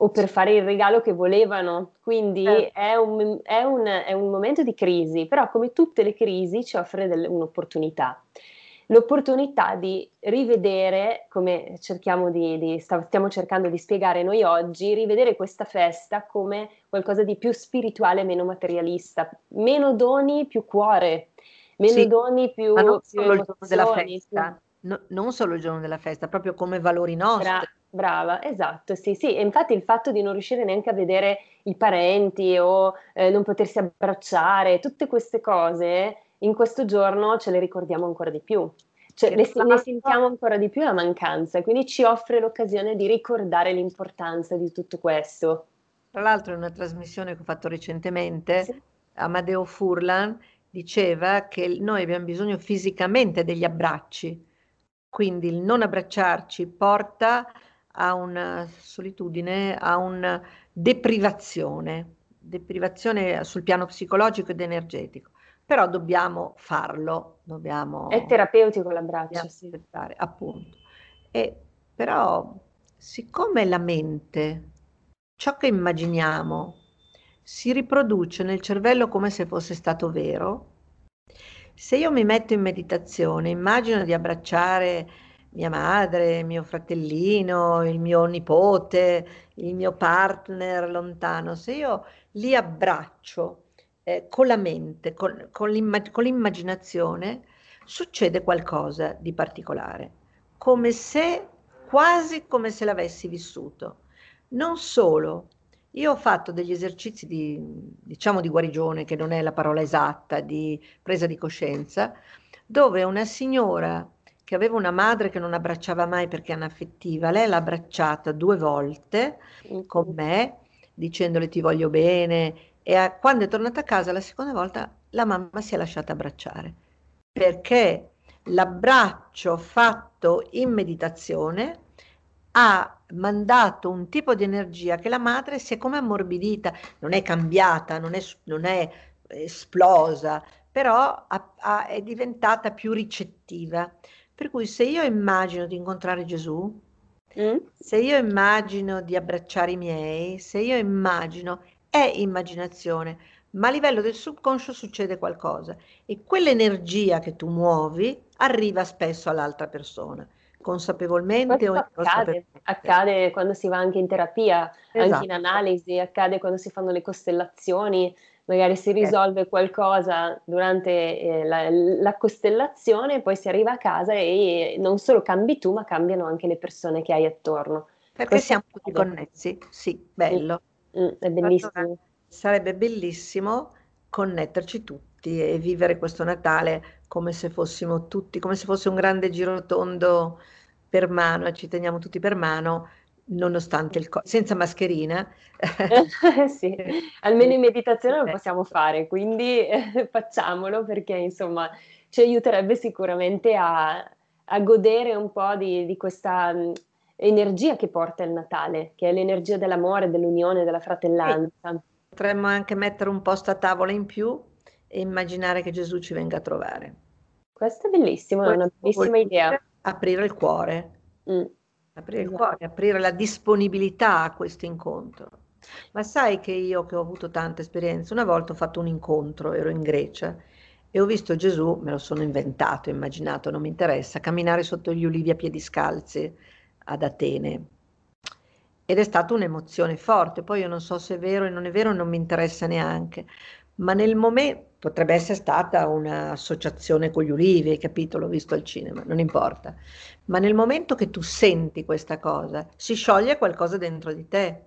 o per fare il regalo che volevano. Quindi Certo. è un, è un- è un momento di crisi, però come tutte le crisi ci offre delle- un'opportunità. L'opportunità di rivedere, come cerchiamo di, di- stiamo cercando di spiegare noi oggi, rivedere questa festa come qualcosa di più spirituale, meno materialista, meno doni, più cuore, meno Sì, doni, più, ma non più solo il giorno della emozioni, più- festa, no- non solo il giorno della festa, proprio come valori Bra- nostri. brava, esatto, sì, sì. E infatti il fatto di non riuscire neanche a vedere i parenti o eh, non potersi abbracciare, tutte queste cose in questo giorno ce le ricordiamo ancora di più. Cioè, E ne, sentiamo ancora di più la mancanza, quindi ci offre l'occasione di ricordare l'importanza di tutto questo. Tra l'altro, in una trasmissione che ho fatto recentemente, Sì. Amadeo Furlan diceva che noi abbiamo bisogno fisicamente degli abbracci, quindi il non abbracciarci porta a una solitudine, a una deprivazione, deprivazione sul piano psicologico ed energetico. Però dobbiamo farlo, dobbiamo, È terapeutico l'abbraccio, sì. appunto. E però, siccome la mente, ciò che immaginiamo, si riproduce nel cervello come se fosse stato vero, se io mi metto in meditazione, immagino di abbracciare mia madre, mio fratellino, il mio nipote, il mio partner lontano, se io li abbraccio eh, con la mente, con, con l'imma- con l'immaginazione, succede qualcosa di particolare, come se, quasi come se l'avessi vissuto. Non solo, io ho fatto degli esercizi di, diciamo, di guarigione, che non è la parola esatta, di presa di coscienza, dove una signora che aveva una madre che non abbracciava mai perché è anaffettiva, lei l'ha abbracciata due volte con me, dicendole ti voglio bene, e a- quando è tornata a casa la seconda volta la mamma si è lasciata abbracciare, perché l'abbraccio fatto in meditazione ha mandato un tipo di energia che la madre si è come ammorbidita, non è cambiata, non è, non è esplosa, però ha- ha- è diventata più ricettiva. Per cui se io immagino di incontrare Gesù, Mm? se io immagino di abbracciare i miei, se io immagino, è immaginazione, ma a livello del subconscio succede qualcosa e quell'energia che tu muovi arriva spesso all'altra persona, consapevolmente o Questo accade, inconsapevolmente. accade quando si va anche in terapia, anche in Esatto. analisi, accade quando si fanno le costellazioni, magari si risolve qualcosa durante eh, la, la costellazione, poi si arriva a casa e non solo cambi tu, ma cambiano anche le persone che hai attorno. Perché Questo siamo tutti accade. connessi, sì, bello. Mm, è bellissimo. Allora, sarebbe bellissimo connetterci tutti e vivere questo Natale come se fossimo tutti, come se fosse un grande girotondo per mano e ci teniamo tutti per mano, nonostante il co- senza mascherina. <laughs> Sì, <laughs> almeno in meditazione lo possiamo fare, quindi eh, <laughs> facciamolo perché insomma ci aiuterebbe sicuramente a, a godere un po' di, di questa mh, energia che porta il Natale, che è l'energia dell'amore, dell'unione, della fratellanza. Potremmo anche mettere un posto a tavola in più e immaginare che Gesù ci venga a trovare. Questo è bellissimo, è una Questo bellissima idea. Aprire il cuore, Mm, aprire il cuore, aprire la disponibilità a questo incontro. Ma sai che io che ho avuto tante esperienze, una volta ho fatto un incontro, ero in Grecia e ho visto Gesù, me lo sono inventato, immaginato, non mi interessa, camminare sotto gli ulivi a piedi scalzi ad Atene. Ed è stata un'emozione forte, poi io non so se è vero e non è vero, non mi interessa neanche, ma nel momento potrebbe essere stata un'associazione con gli ulivi, hai capito? L'ho visto al cinema, non importa. Ma nel momento che tu senti questa cosa, si scioglie qualcosa dentro di te.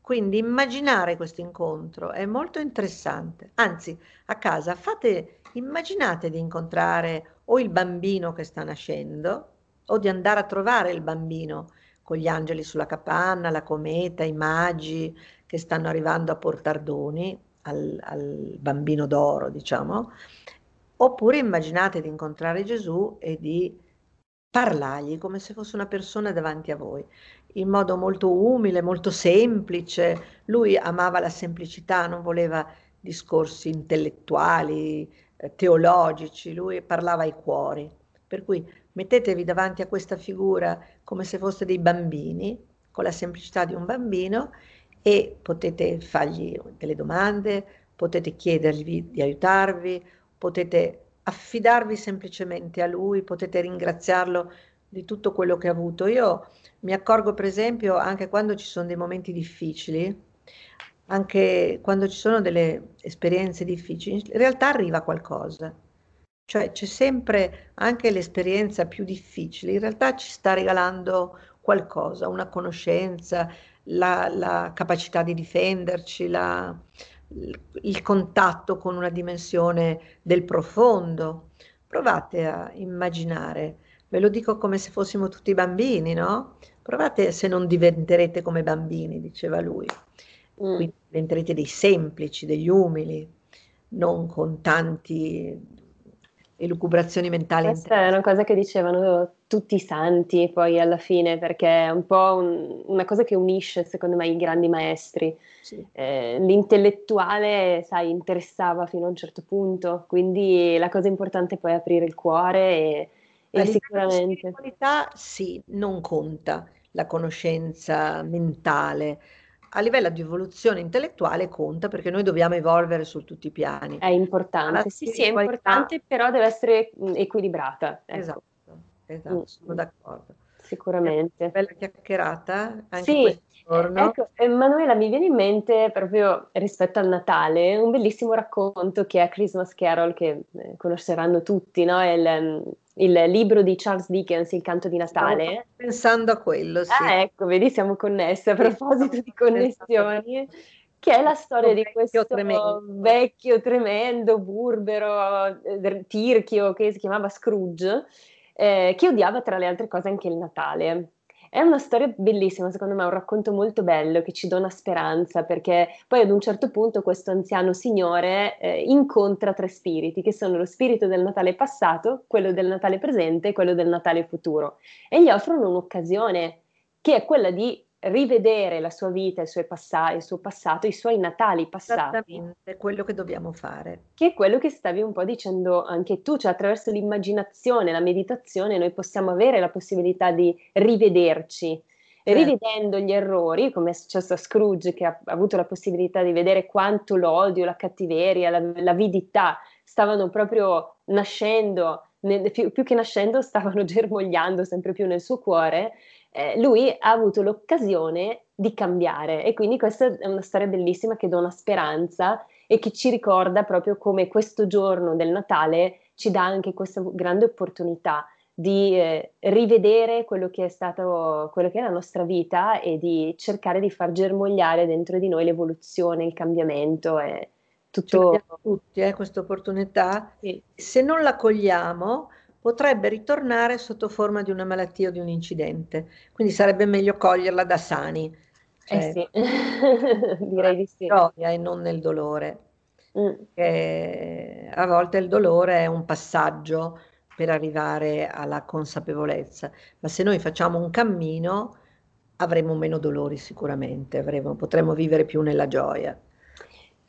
Quindi immaginare questo incontro è molto interessante. Anzi, a casa fate, immaginate di incontrare o il bambino che sta nascendo o di andare a trovare il bambino con gli angeli sulla capanna, la cometa, i magi che stanno arrivando a portar doni al, al bambino d'oro, diciamo. Oppure immaginate di incontrare Gesù e di parlargli come se fosse una persona davanti a voi, in modo molto umile, molto semplice. Lui amava la semplicità, non voleva discorsi intellettuali, eh, teologici, lui parlava ai cuori. Per cui mettetevi davanti a questa figura come se foste dei bambini, con la semplicità di un bambino e potete fargli delle domande, potete chiedergli di aiutarvi, potete affidarvi semplicemente a lui, potete ringraziarlo di tutto quello che ha avuto. Io mi accorgo per esempio anche quando ci sono dei momenti difficili, anche quando ci sono delle esperienze difficili, in realtà arriva qualcosa. Cioè c'è sempre anche l'esperienza più difficile, in realtà ci sta regalando qualcosa, una conoscenza, la, la capacità di difenderci, la, il contatto con una dimensione del profondo. Provate a immaginare, ve lo dico come se fossimo tutti bambini, no? Provate se non diventerete come bambini, diceva lui. Mm. Quindi diventerete dei semplici, degli umili, non con tanti elucubrazioni mentali. Questa è una cosa che dicevano tutti i santi poi alla fine, perché è un po' un, una cosa che unisce secondo me i grandi maestri. Sì. Eh, l'intellettuale, sai, interessava fino a un certo punto, quindi la cosa importante è poi aprire il cuore e, e sicuramente... La qualità sì, non conta la conoscenza mentale, a livello di evoluzione intellettuale conta perché noi dobbiamo evolvere su tutti i piani. È importante, sì, sì, è importante, però deve essere equilibrata. Ecco. Esatto, esatto, mm. sono d'accordo. Sicuramente. Bella chiacchierata anche sì. Ecco, Emanuela, mi viene in mente proprio rispetto al Natale un bellissimo racconto che è Christmas Carol, che eh, conosceranno tutti, no? È il, il libro di Charles Dickens, Il canto di Natale. Stavo pensando a quello, sì. Ah, ecco, vedi, siamo connessi. A proposito di connessioni, che è la storia di questo tremendo. vecchio, tremendo, burbero, eh, tirchio che si chiamava Scrooge, eh, che odiava tra le altre cose anche il Natale. È una storia bellissima, secondo me, un racconto molto bello che ci dona speranza perché poi ad un certo punto questo anziano signore eh, incontra tre spiriti che sono lo spirito del Natale passato, quello del Natale presente e quello del Natale futuro. E gli offrono un'occasione che è quella di rivedere la sua vita, il, passa- il suo passato, i suoi natali passati. Esattamente, quello che dobbiamo fare. Che è quello che stavi un po' dicendo anche tu, cioè attraverso l'immaginazione, la meditazione, noi possiamo avere la possibilità di rivederci. Certo. rivedendo gli errori, come è successo a Scrooge, che ha avuto la possibilità di vedere quanto l'odio, la cattiveria, la, l'avidità stavano proprio nascendo, più, più che nascendo, stavano <laughs> germogliando sempre più nel suo cuore, eh, lui ha avuto l'occasione di cambiare e quindi questa è una storia bellissima che dona speranza e che ci ricorda proprio come questo giorno del Natale ci dà anche questa grande opportunità di eh, rivedere quello che è stato quello che è la nostra vita e di cercare di far germogliare dentro di noi l'evoluzione, il cambiamento e tutto tutti eh, questa opportunità. Sì. Se non la cogliamo, potrebbe ritornare sotto forma di una malattia o di un incidente. Quindi sarebbe meglio coglierla da sani. Eh cioè, eh sì, <laughs> direi di sì. Gioia e non nel dolore. Mm. a volte il dolore è un passaggio per arrivare alla consapevolezza, ma se noi facciamo un cammino avremo meno dolori sicuramente, avremo, potremo vivere più nella gioia.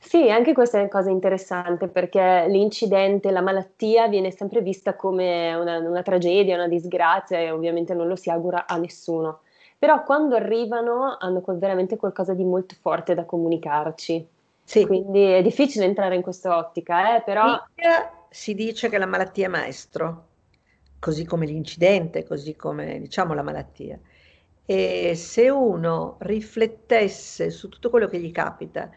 Sì, anche questa è una cosa interessante perché l'incidente, la malattia viene sempre vista come una, una tragedia, una disgrazia e ovviamente non lo si augura a nessuno. però quando arrivano hanno veramente qualcosa di molto forte da comunicarci. Sì. Quindi è difficile entrare in questa ottica, eh, però... Si dice che la malattia è maestro, così come l'incidente, così come diciamo la malattia. E se uno riflettesse su tutto quello che gli capita,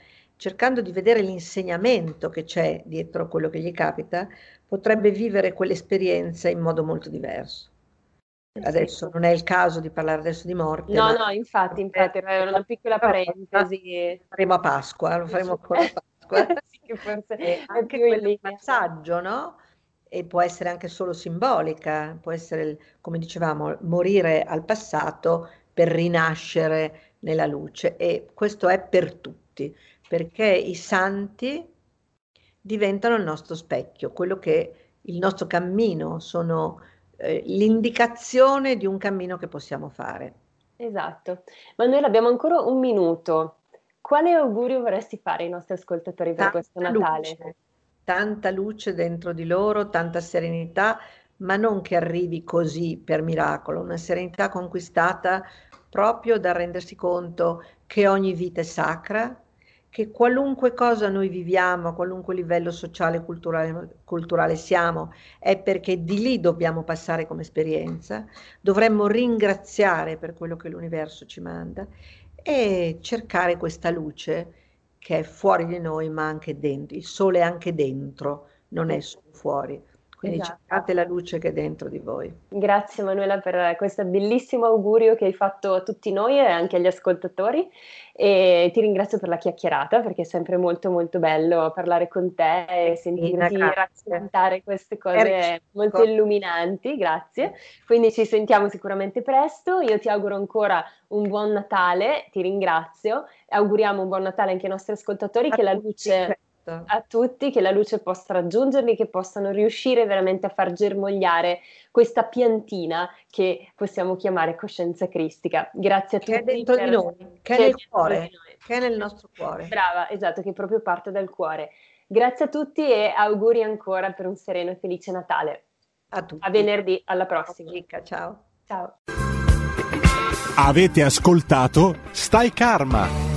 cercando di vedere l'insegnamento che c'è dietro quello che gli capita, potrebbe vivere quell'esperienza in modo molto diverso. Adesso non è il caso di parlare adesso di morte. No, no, infatti, infatti, era una piccola parentesi. Faremo a Pasqua, lo faremo ancora a Pasqua. <laughs> sì, forse <laughs> anche quel passaggio, no? E può essere anche solo simbolica, può essere, come dicevamo, morire al passato per rinascere nella luce. E questo è per tutti, perché i santi diventano il nostro specchio, quello che il nostro cammino sono eh, l'indicazione di un cammino che possiamo fare. Esatto, ma noi abbiamo ancora un minuto. Quale augurio vorresti fare ai nostri ascoltatori per tanta questo Natale? Luce, tanta luce dentro di loro, tanta serenità, ma non che arrivi così per miracolo, una serenità conquistata proprio da rendersi conto che ogni vita è sacra, che qualunque cosa noi viviamo, a qualunque livello sociale e culturale, culturale, siamo, è perché di lì dobbiamo passare come esperienza, dovremmo ringraziare per quello che l'universo ci manda e cercare questa luce che è fuori di noi ma anche dentro, il sole è anche dentro, non è solo fuori. Quindi esatto. cercate la luce che è dentro di voi. Grazie Manuela per questo bellissimo augurio che hai fatto a tutti noi e anche agli ascoltatori. E ti ringrazio per la chiacchierata perché è sempre molto molto bello parlare con te e sentirti raccontare queste cose molto illuminanti, grazie. Quindi ci sentiamo sicuramente presto, io ti auguro ancora un buon Natale, ti ringrazio, auguriamo un buon Natale anche ai nostri ascoltatori, che la luce Esatto. a tutti, che la luce possa raggiungerli, che possano riuscire veramente a far germogliare questa piantina che possiamo chiamare coscienza cristica. Grazie a che tutti. Che è dentro per... di noi, che, che è nel cuore, che è nel nostro cuore. Brava, esatto, che proprio parte dal cuore. Grazie a tutti e auguri ancora per un sereno e felice Natale. A tutti. A venerdì, alla prossima. Ciao. Ciao. Avete ascoltato Stai Karma.